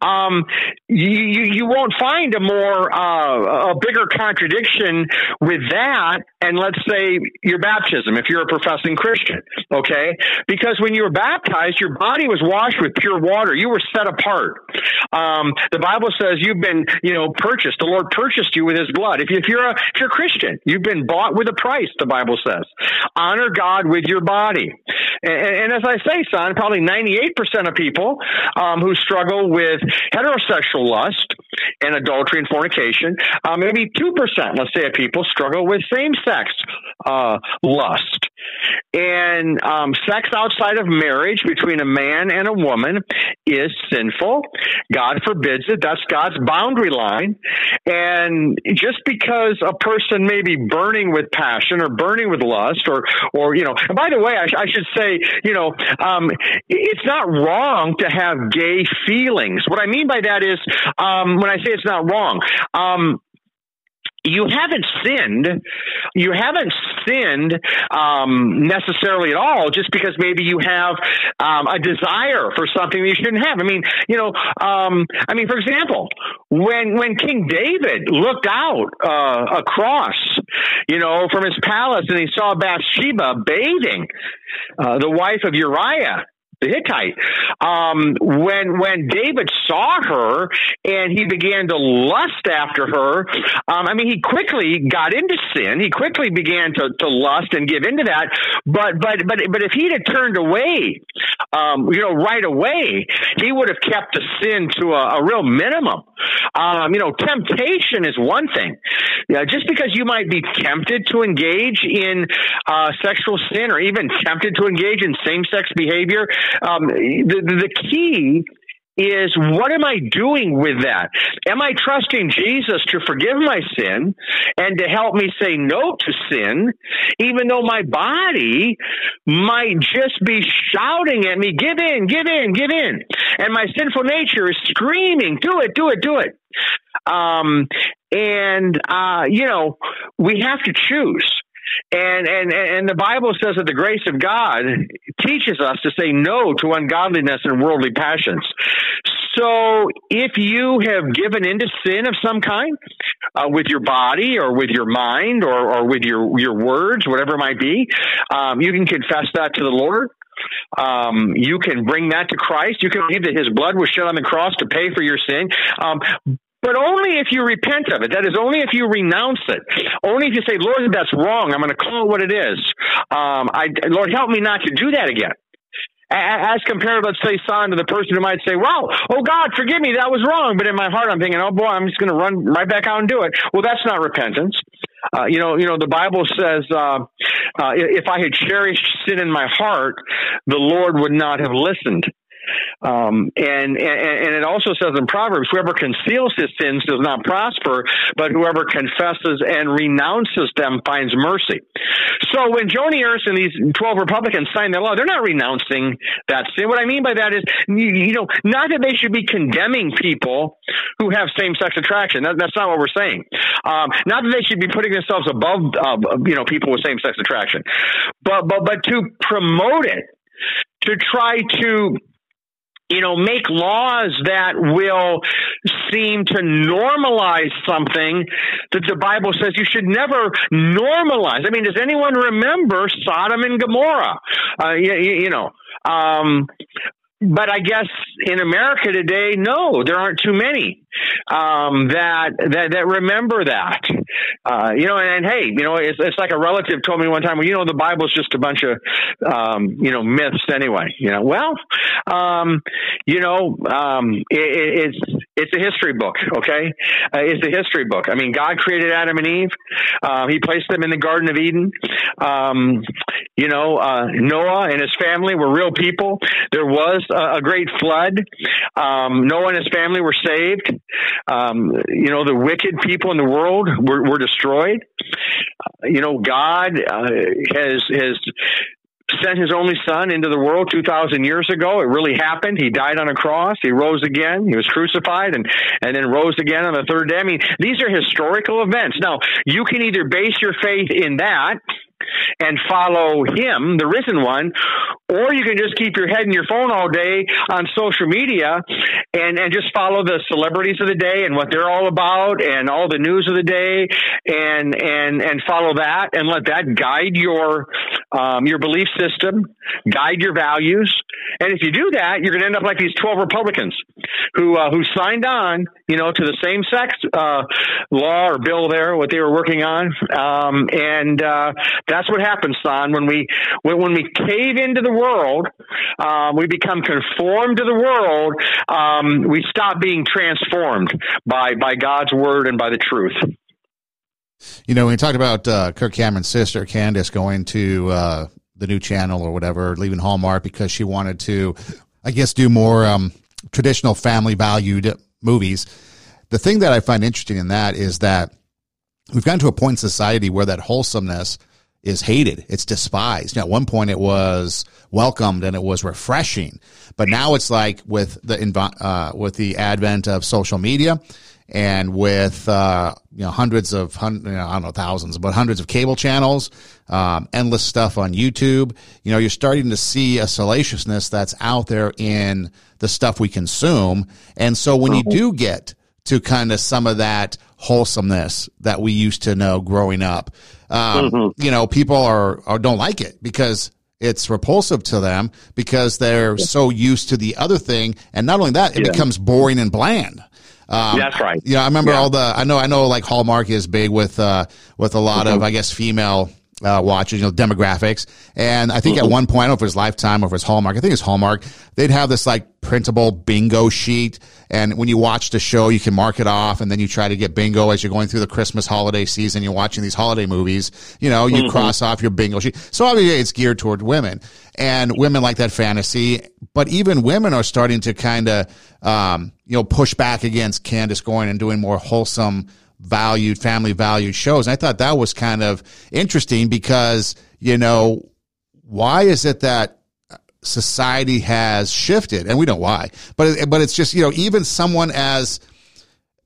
um, you you won't find a more uh, a bigger contradiction with that. And let's say your baptism, if you're a professing Christian, okay, because when you were baptized, your body was washed with pure water. You were set apart. Um, the Bible says you've been, you know, purchased. The Lord purchased you with His blood. If, you, if you're a if you're a Christian, you've been bought with a price. The Bible says, honor God with your body. And, and as I say, son, probably 98% of people um, who struggle with heterosexual lust and adultery and fornication, uh, maybe 2%, let's say, of people struggle with same sex uh, lust. And um, sex outside of marriage between a man and a woman is sinful. God forbids it. That's God's boundary line. And just because a person may be burning with passion or burning with lust or, or, you know, and by the way, I, I should say, you know, um, it's not wrong to have gay feelings. What I mean by that is, um, when I say it's not wrong, um, you haven't sinned. You haven't sinned um, necessarily at all, just because maybe you have um, a desire for something that you shouldn't have. I mean, you know, um, I mean, for example, when when King David looked out uh, across, you know, from his palace and he saw Bathsheba bathing, uh, the wife of Uriah, the Hittite. Um, when when David saw her and he began to lust after her, um, I mean, he quickly got into sin. He quickly began to, to lust and give into that. But but but but if he'd have turned away, um, you know, right away, he would have kept the sin to a, a real minimum. Um, you know, temptation is one thing. Yeah, just because you might be tempted to engage in uh, sexual sin or even tempted to engage in same sex behavior um, the, the key is what am I doing with that? Am I trusting Jesus to forgive my sin and to help me say no to sin, even though my body might just be shouting at me, give in, give in, give in. And my sinful nature is screaming, do it, do it, do it. Um, and, uh, you know, we have to choose. And, and, and the Bible says that the grace of God teaches us to say no to ungodliness and worldly passions. So if you have given into sin of some kind, uh, with your body or with your mind or, or with your, your words, whatever it might be, um, you can confess that to the Lord. Um, you can bring that to Christ. You can believe that His blood was shed on the cross to pay for your sin. Um, but only if you repent of it. That is only if you renounce it. Only if you say, Lord, that's wrong. I'm going to call it what it is. Um, I, Lord, help me not to do that again. As compared, let's say, son, to the person who might say, "Wow, oh God, forgive me, that was wrong." But in my heart, I'm thinking, "Oh boy, I'm just going to run right back out and do it." Well, that's not repentance. Uh, you know, you know, the Bible says, uh, uh, "If I had cherished sin in my heart, the Lord would not have listened." Um, and, and, and it also says in Proverbs, whoever conceals his sins does not prosper, but whoever confesses and renounces them finds mercy. So when Joni Ernst and these 12 Republicans signed that law, they're not renouncing that sin. What I mean by that is, you know, not that they should be condemning people who have same-sex attraction. That, that's not what we're saying. Um, not that they should be putting themselves above, uh, you know, people with same-sex attraction, but, but, but to promote it, to try to you know, make laws that will seem to normalize something that the Bible says you should never normalize. I mean, does anyone remember Sodom and Gomorrah? Uh, you, you know, um, but I guess in America today, no, there aren't too many um, that, that that remember that. Uh, you know, and, and, hey, you know, it's, it's like a relative told me one time, well, you know, the Bible's just a bunch of um, you know myths anyway. You know, well, um, you know, um, it, it's it's a history book. Okay, uh, it's a history book. I mean, God created Adam and Eve. Uh, he placed them in the Garden of Eden. Um, you know, uh, Noah and his family were real people. There was a, a great flood. Um, Noah and his family were saved. Um, you know, the wicked people in the world were, were destroyed. Uh, you know, God uh, has has sent his only son into the world 2,000 years ago. It really happened. He died on a cross. He rose again. He was crucified and, and then rose again on the third day. I mean, these are historical events. Now, you can either base your faith in that and follow him, the risen one, or you can just keep your head in your phone all day on social media and, and just follow the celebrities of the day and what they're all about and all the news of the day and and and follow that and let that guide your um, your belief system, guide your values. And if you do that, you're going to end up like these 12 Republicans who uh, who signed on, you know, to the same sex uh, law or bill there, what they were working on. Um, and uh, that's what happens, son, when we when, when we cave into the world, um, we become conformed to the world. Um, we stop being transformed by by God's word and by the truth. You know, when you talked about uh, Kirk Cameron's sister Candace going to uh, the new channel or whatever, leaving Hallmark because she wanted to, I guess, do more um, traditional family valued movies. The thing that I find interesting in that is that we've gotten to a point in society where that wholesomeness is hated. It's despised. You know, at one point it was welcomed and it was refreshing, but now it's like with the uh, with the advent of social media and with uh, you know hundreds of you know, I don't know thousands, but hundreds of cable channels, um, endless stuff on YouTube. You know, you're starting to see a salaciousness that's out there in the stuff we consume, and so when you do get to kind of some of that wholesomeness that we used to know growing up. Um, mm-hmm. You know, people are, are don't like it because it's repulsive to them because they're yeah. so used to the other thing, and not only that, it yeah. becomes boring and bland. Um, That's right. Yeah, you know, I remember yeah. all the. I know. I know. Like Hallmark is big with uh, with a lot mm-hmm. of, I guess, female uh, watches, you know, demographics. And I think mm-hmm. at one point, I don't know if it was Lifetime or if it was Hallmark, I think it's Hallmark, they'd have this like printable bingo sheet. And when you watch the show, you can mark it off and then you try to get bingo as you're going through the Christmas holiday season. You're watching these holiday movies, you know, you mm-hmm. cross off your bingo sheet. So obviously it's geared toward women and women like that fantasy. But even women are starting to kind of, um, you know, push back against Candace going and doing more wholesome, valued, family valued shows. And I thought that was kind of interesting because, you know, why is it that society has shifted? And we know why, but, but it's just, you know, even someone as,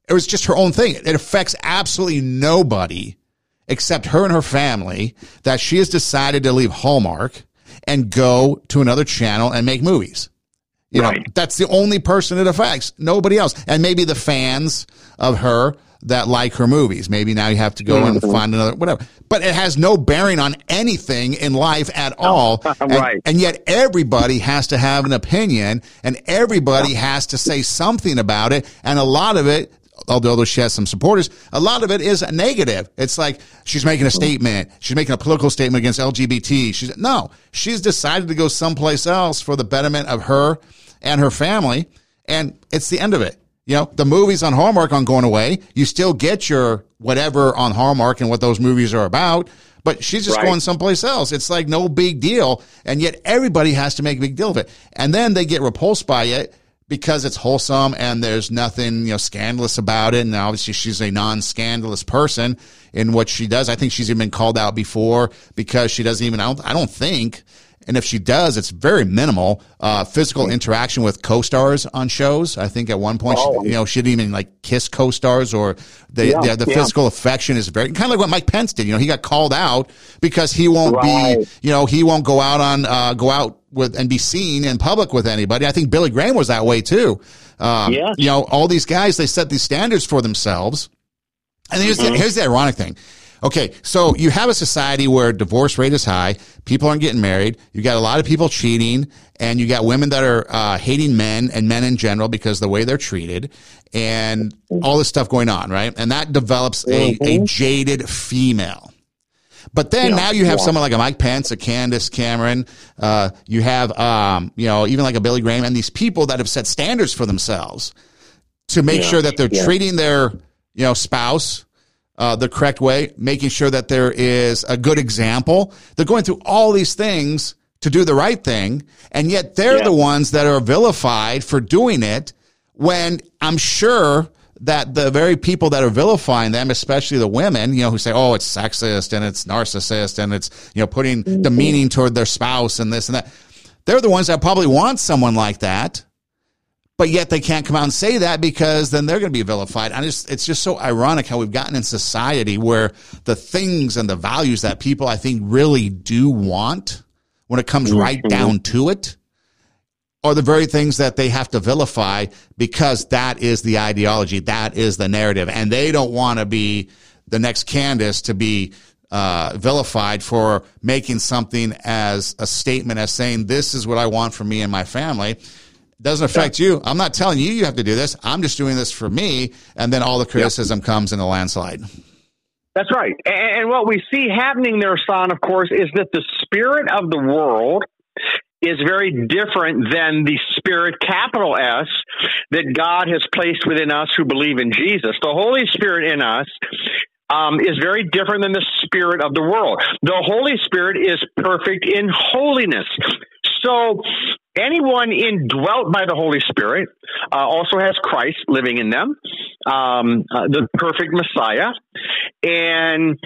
it was just her own thing. It affects absolutely nobody except her and her family that she has decided to leave Hallmark and go to another channel and make movies. You right. know, that's the only person it affects. Nobody else. And maybe the fans of her that like her movies. Maybe now you have to go mm-hmm. and find another, whatever. But it has no bearing on anything in life at all. right. And, and, yet everybody has to have an opinion and everybody has to say something about it. And a lot of it, although she has some supporters, a lot of it is negative. It's like she's making a statement. She's making a political statement against LGBT. She's no, she's decided to go someplace else for the betterment of her and her family. And it's the end of it. You know, the movies on Hallmark aren't going away. You still get your whatever on Hallmark and what those movies are about, but she's just right. going someplace else. It's like no big deal. And yet everybody has to make a big deal of it. And then they get repulsed by it because it's wholesome and there's nothing, you know, scandalous about it. And obviously she's a non-scandalous person in what she does. I think she's even been called out before because she doesn't even, I don't, I don't think and if she does, it's very minimal. Uh, physical interaction with co-stars on shows. I think at one point, oh. she, you know, she didn't even like kiss co-stars or the, yeah, the, the yeah. physical affection is very kind of like what Mike Pence did. You know, he got called out because he won't right. be, you know, he won't go out on, uh, go out with and be seen in public with anybody. I think Billy Graham was that way too. Um, yeah. You know, all these guys, they set these standards for themselves. And here's, mm-hmm. the, here's the ironic thing. Okay, so you have a society where divorce rate is high, people aren't getting married, you got a lot of people cheating, and you got women that are uh, hating men and men in general because the way they're treated, and all this stuff going on, right? And that develops a, a mm-hmm. jaded female. But then yeah, now you have yeah. someone like a Mike Pence, a Candace Cameron, uh, you have, um, you know, even like a Billy Graham, and these people that have set standards for themselves to make yeah, sure that they're treating their, you know, spouse uh, the correct way, making sure that there is a good example. They're going through all these things to do the right thing, and yet they're yeah. the ones that are vilified for doing it when I'm sure that the very people that are vilifying them, especially the women, you know, who say, "Oh, it's sexist and it's narcissist and it's you know putting mm-hmm. demeaning toward their spouse and this and that," they're the ones that probably want someone like that, but yet they can't come out and say that because then they're going to be vilified. I just, it's just so ironic how we've gotten in society where the things and the values that people I think really do want, when it comes right mm-hmm. down to it are the very things that they have to vilify because that is the ideology, that is the narrative, and they don't want to be the next Candace to be uh, vilified for making something as a statement as saying this is what I want for me and my family. Doesn't affect yeah. you. I'm not telling you you have to do this. I'm just doing this for me, and then all the criticism yeah. comes in a landslide. That's right. And what we see happening there, son, of course, is that the spirit of the world is very different than the spirit capital S that God has placed within us who believe in Jesus. The Holy Spirit in us um, is very different than the spirit of the world. The Holy Spirit is perfect in holiness. So anyone indwelt by the Holy Spirit uh, also has Christ living in them, um, uh, the perfect Messiah, and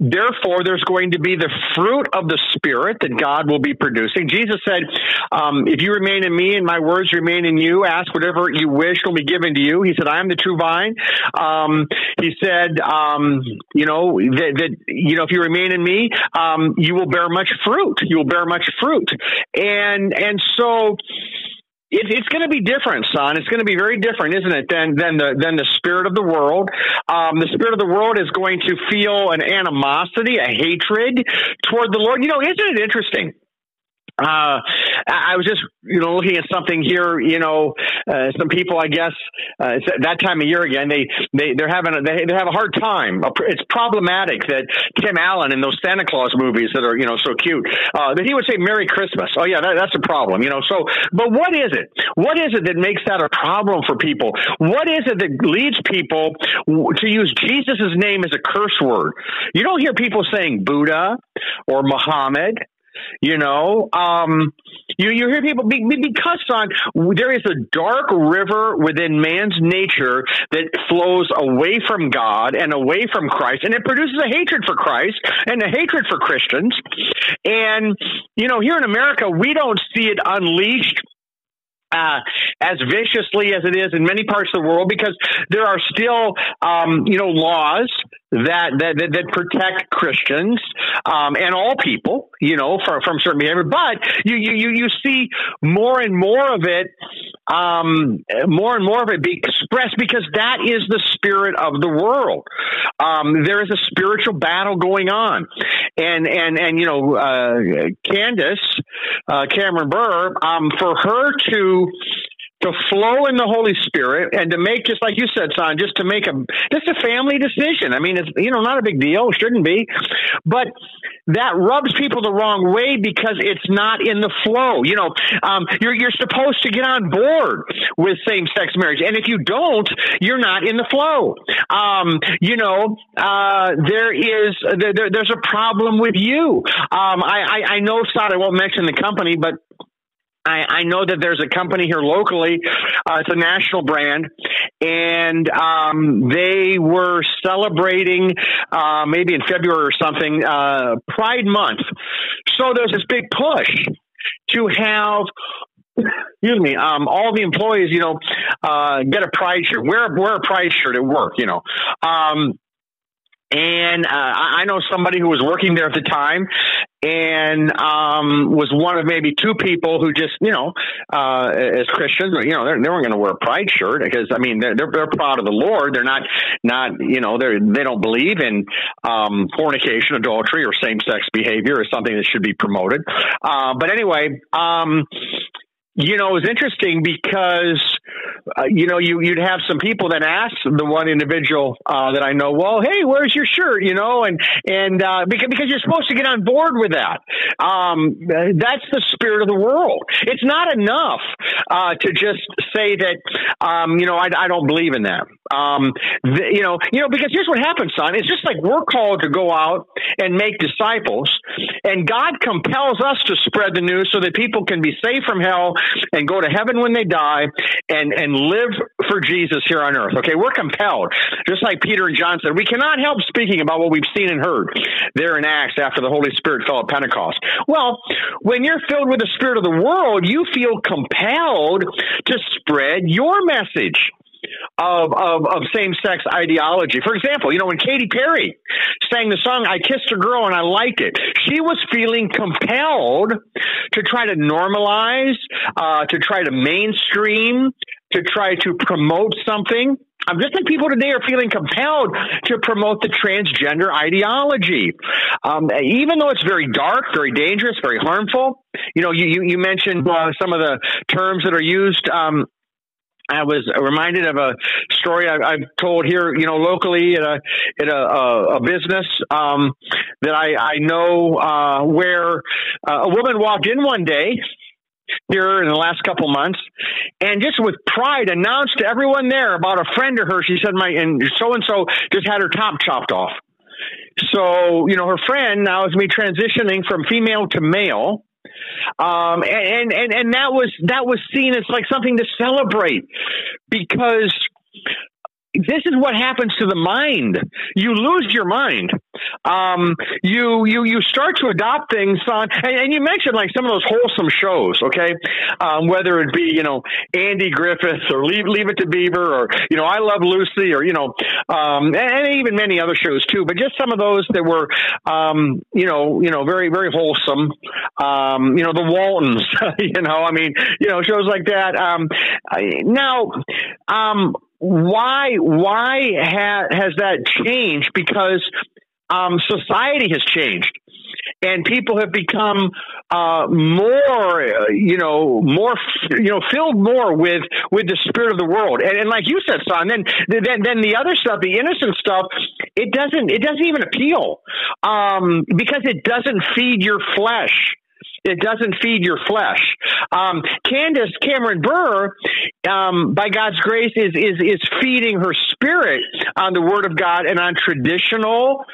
Therefore, there's going to be the fruit of the Spirit that God will be producing. Jesus said, um, If you remain in me and my words remain in you, ask whatever you wish will be given to you. He said, I am the true vine. Um, he said, um, You know, that, that, you know, if you remain in me, um, you will bear much fruit. You will bear much fruit. And, and so, it, it's going to be different, son. It's going to be very different, isn't it, than than the than the spirit of the world. Um, the spirit of the world is going to feel an animosity, a hatred toward the Lord. You know, isn't it interesting? Uh, I was just, you know, looking at something here. You know, uh, some people, I guess, uh, it's that time of year again. They they they're having a, they they have a hard time. It's problematic that Tim Allen in those Santa Claus movies that are you know so cute uh, that he would say Merry Christmas. Oh yeah, that, that's a problem. You know, so but what is it? What is it that makes that a problem for people? What is it that leads people to use Jesus' name as a curse word? You don't hear people saying Buddha or Muhammad you know, um, you you hear people be because on there is a dark river within man's nature that flows away from God and away from Christ, and it produces a hatred for Christ and a hatred for Christians. And you know, here in America, we don't see it unleashed uh, as viciously as it is in many parts of the world because there are still, um, you know, laws that, that, that, protect Christians, um, and all people, you know, from, from certain behavior. But you, you, you see more and more of it, um, more and more of it be expressed because that is the spirit of the world. Um, there is a spiritual battle going on. And, and, and, you know, uh, Candace, uh, Cameron Bure, um, for her to, to flow in the Holy Spirit and to make just like you said, son, just to make a just a family decision. I mean, it's you know not a big deal, shouldn't be, but that rubs people the wrong way because it's not in the flow. You know, um, you're you're supposed to get on board with same sex marriage, and if you don't, you're not in the flow. Um, you know, uh, there is there, there's a problem with you. Um, I, I I know, son, I won't mention the company, but I, I, know that there's a company here locally. Uh, it's a national brand, and um, they were celebrating uh, maybe in February or something uh, Pride Month. So there's this big push to have excuse me, um, all the employees, you know, uh, get a pride shirt, wear, wear a pride shirt at work, you know. Um, and uh, I know somebody who was working there at the time, and um, was one of maybe two people who just, you know, uh, as Christians, you know, they weren't going to wear a pride shirt because, I mean, they're, they're, they're proud of the Lord. They're not, not, you know, they're, they don't believe in um, fornication, adultery, or same sex behavior as something that should be promoted. Uh, but anyway, um, you know, it was interesting because, uh, you know, you, you'd have some people that ask the one individual uh, that I know, well, hey, where's your shirt? You know, and and uh, because, because you're supposed to get on board with that. Um, that's the spirit of the world. It's not enough uh, to just say that, um, you know, I, I don't believe in that. Um, the, you know, you know, because here's what happens, son. It's just like we're called to go out and make disciples, and God compels us to spread the news so that people can be saved from hell and go to heaven when they die and, and live for Jesus here on earth. Okay, we're compelled, just like Peter and John said, we cannot help speaking about what we've seen and heard there in Acts after the Holy Spirit fell at Pentecost. Well, when you're filled with the Spirit of the world, you feel compelled to spread your message of, of, of same sex ideology. For example, you know, when Katy Perry sang the song I Kissed a Girl and I Liked It, she was feeling compelled to try to normalize, uh, to try to mainstream, to try to promote something. I'm just like people today are feeling compelled to promote the transgender ideology, um, even though it's very dark, very dangerous, very harmful. You know, you you, mentioned uh, some of the terms that are used. Um, I was reminded of a story I, have told here, you know, locally at a at a, a business um, that I, I know uh, where uh, a woman walked in one day here in the last couple months, and just with pride announced to everyone there about a friend of hers. She said, "My and so and so just had her top chopped off." So you know, her friend now is me transitioning from female to male um, and, and, and that was, that was seen as like something to celebrate because this is what happens to the mind. You lose your mind. Um, you you you start to adopt things on, and, and, you mentioned like some of those wholesome shows, okay? Um, whether it be you know Andy Griffiths or Leave Leave It to Beaver or you know I Love Lucy or you know um, and, and, even many other shows too. But just some of those that were um, you know you know very very wholesome. Um, you know the Waltons. you know I mean you know shows like that. Um, now why why ha- has that changed? Because um, society has changed, and people have become uh, more, you know, more, you know, filled more with with the spirit of the world. And, and like you said, son, then then then the other stuff, the innocent stuff, it doesn't it doesn't even appeal um, because it doesn't feed your flesh. It doesn't feed your flesh. Um, Candace Cameron Bure, um, by God's grace, is, is is feeding her spirit on the Word of God and on traditional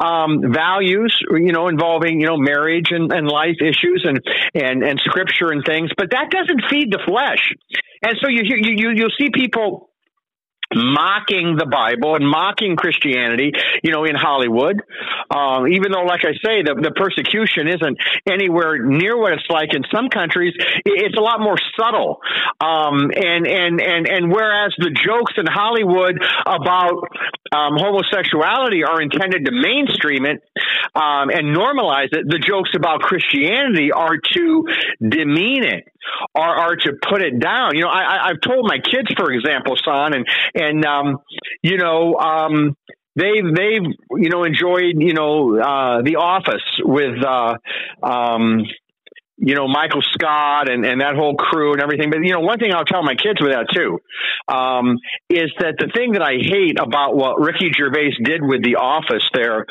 um, values, you know, involving you know marriage and, and life issues and and and Scripture and things. But that doesn't feed the flesh. And so you you you you'll see people mocking the Bible and mocking Christianity, you know, in Hollywood. Um, even though, like I say, the, the persecution isn't anywhere near what it's like in some countries, it's a lot more subtle. Um, and, and, and, and whereas the jokes in Hollywood about um, homosexuality are intended to mainstream it um, and normalize it, the jokes about Christianity are to demean it are, are to put it down. You know, I, I've told my kids, for example, son, and and um, you know, um, they've they've you know enjoyed you know uh, The Office with uh, um, you know, Michael Scott and, and that whole crew and everything. But, you know, one thing I'll tell my kids with that too, um, is that the thing that I hate about what Ricky Gervais did with The Office there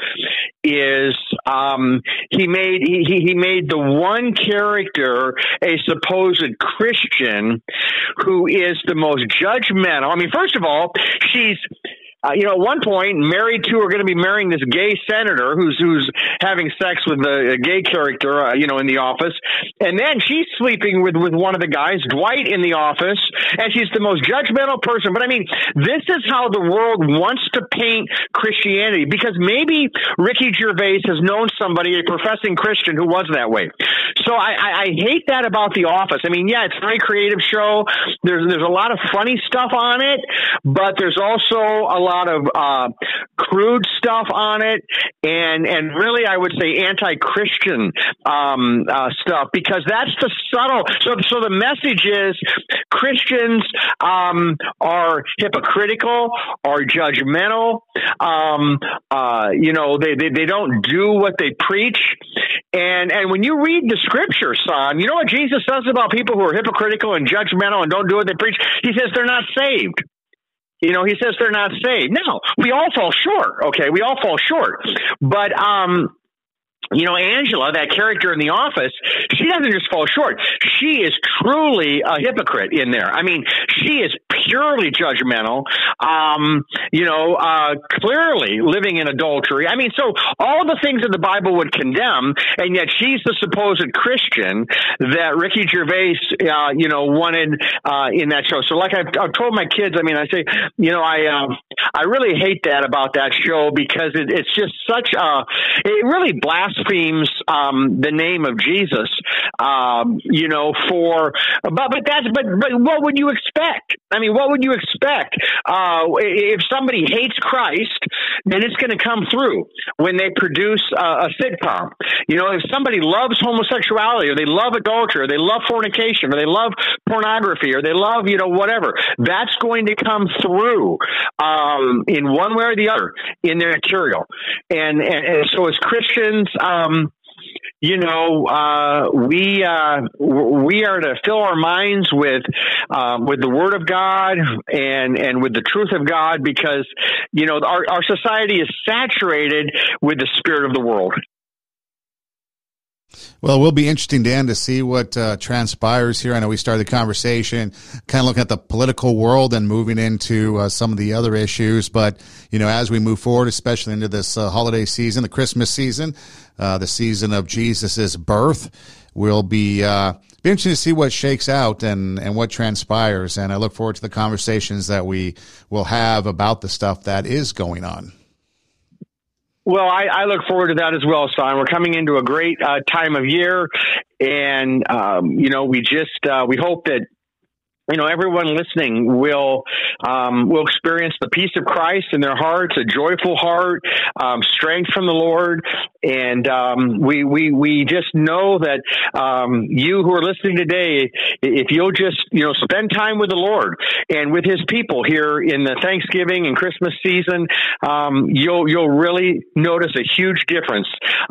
is, um, he made, he, he made the one character a supposed Christian who is the most judgmental. I mean, first of all, she's, uh, you know, at one point, married to are going to be marrying this gay senator who's who's having sex with a gay character, uh, you know, in the office, and then she's sleeping with with one of the guys, Dwight, in the office, and she's the most judgmental person. But I mean, this is how the world wants to paint Christianity because maybe Ricky Gervais has known somebody, a professing Christian, who was that way. So I, I, I hate that about The Office. I mean, yeah, it's a very creative show. There's there's a lot of funny stuff on it, but there's also a lot lot of uh, crude stuff on it, and and really, I would say anti-Christian um, uh, stuff because that's the subtle. So so the message is Christians um, are hypocritical, are judgmental. Um, uh, you know, they, they they don't do what they preach. And and when you read the scripture, son, you know what Jesus says about people who are hypocritical and judgmental and don't do what they preach? He says they're not saved. You know, he says they're not saved. No, we all fall short. Okay, we all fall short. But um, you know, Angela, that character in the office, she doesn't just fall short. She is truly a hypocrite in there. I mean, she is purely judgmental, um, you know, uh, clearly living in adultery. I mean, so all the things that the Bible would condemn, and yet she's the supposed Christian that Ricky Gervais, uh, you know, wanted uh, in that show. So, like I've, I've, told my kids, I mean, I say, you know, I uh, I really hate that about that show because it, it's just such a it really blasphemes um, the name of Jesus, um, you know, for but but that's but but what would you expect? I mean, what would you expect uh, if somebody hates Christ? Then it's going to come through when they produce a, a sitcom. You know, if somebody loves homosexuality or they love adultery or they love fornication or they love pornography or they love you know whatever, that's going to come through um, in one way or the other in their material. And and, and so as Christians. Um, you know, uh, we uh, we are to fill our minds with uh, with the Word of God and and with the truth of God, because you know our our society is saturated with the spirit of the world. Well, it will be interesting, Dan, to see what uh, transpires here. I know we started the conversation kind of looking at the political world and moving into uh, some of the other issues. But, you know, as we move forward, especially into this uh, holiday season, the Christmas season, uh, the season of Jesus' birth, we'll be, uh, be interesting to see what shakes out and, and what transpires. And I look forward to the conversations that we will have about the stuff that is going on. Well, I, I, look forward to that as well, Son. We're coming into a great uh, time of year, and um, you know, we just uh, we hope that you know everyone listening will um, will experience the peace of Christ in their hearts, a joyful heart, um, strength from the Lord, and um, we we we just know that um, you who are listening today, if you'll just you know spend time with the Lord and with His people here in the Thanksgiving and Christmas season, um, you'll you'll really notice a huge difference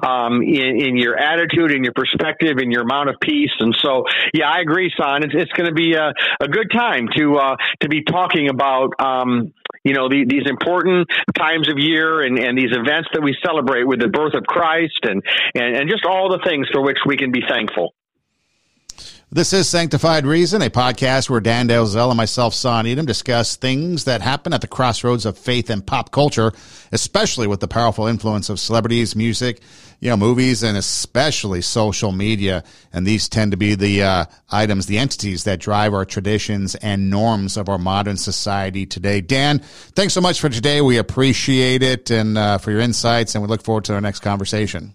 um, in, in your attitude, in your perspective, in your amount of peace. And so, yeah, I agree, son. It's, it's going to be a a good time to uh, to be talking about um, you know the, these important times of year and, and these events that we celebrate with the birth of Christ and, and and just all the things for which we can be thankful. This is Sanctified Reason, a podcast where Dan Dalzell and myself, Son Edom, discuss things that happen at the crossroads of faith and pop culture, especially with the powerful influence of celebrities, music, you know, movies, and especially social media. And these tend to be the uh, items, the entities that drive our traditions and norms of our modern society today. Dan, thanks so much for today. We appreciate it and uh, for your insights, and we look forward to our next conversation.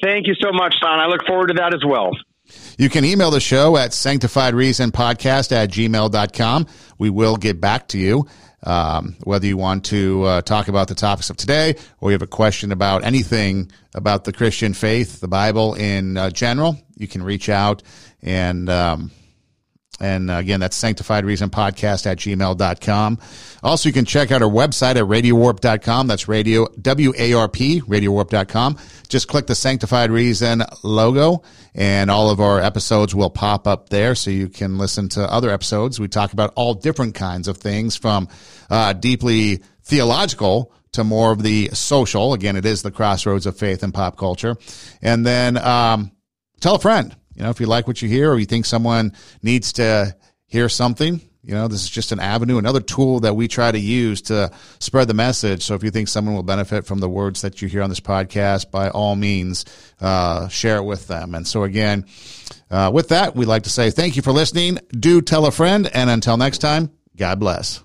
Thank you so much, Son. I look forward to that as well. You can email the show at sanctifiedreasonpodcast at gmail.com. We will get back to you. Um, whether you want to uh, talk about the topics of today or you have a question about anything about the Christian faith, the Bible in uh, general, you can reach out and um, and uh, again, that's sanctified reason podcast at gmail.com. Also, you can check out our website at radiowarp.com. That's radio, W-A-R-P, radiowarp.com. Just click the sanctified reason logo and all of our episodes will pop up there so you can listen to other episodes. We talk about all different kinds of things from uh, deeply theological to more of the social. Again, it is the crossroads of faith and pop culture. And then um, tell a friend you know, if you like what you hear or you think someone needs to hear something, you know, this is just an avenue, another tool that we try to use to spread the message. So if you think someone will benefit from the words that you hear on this podcast, by all means, uh, share it with them. And so again, uh, with that, we'd like to say thank you for listening. Do tell a friend. And until next time, God bless.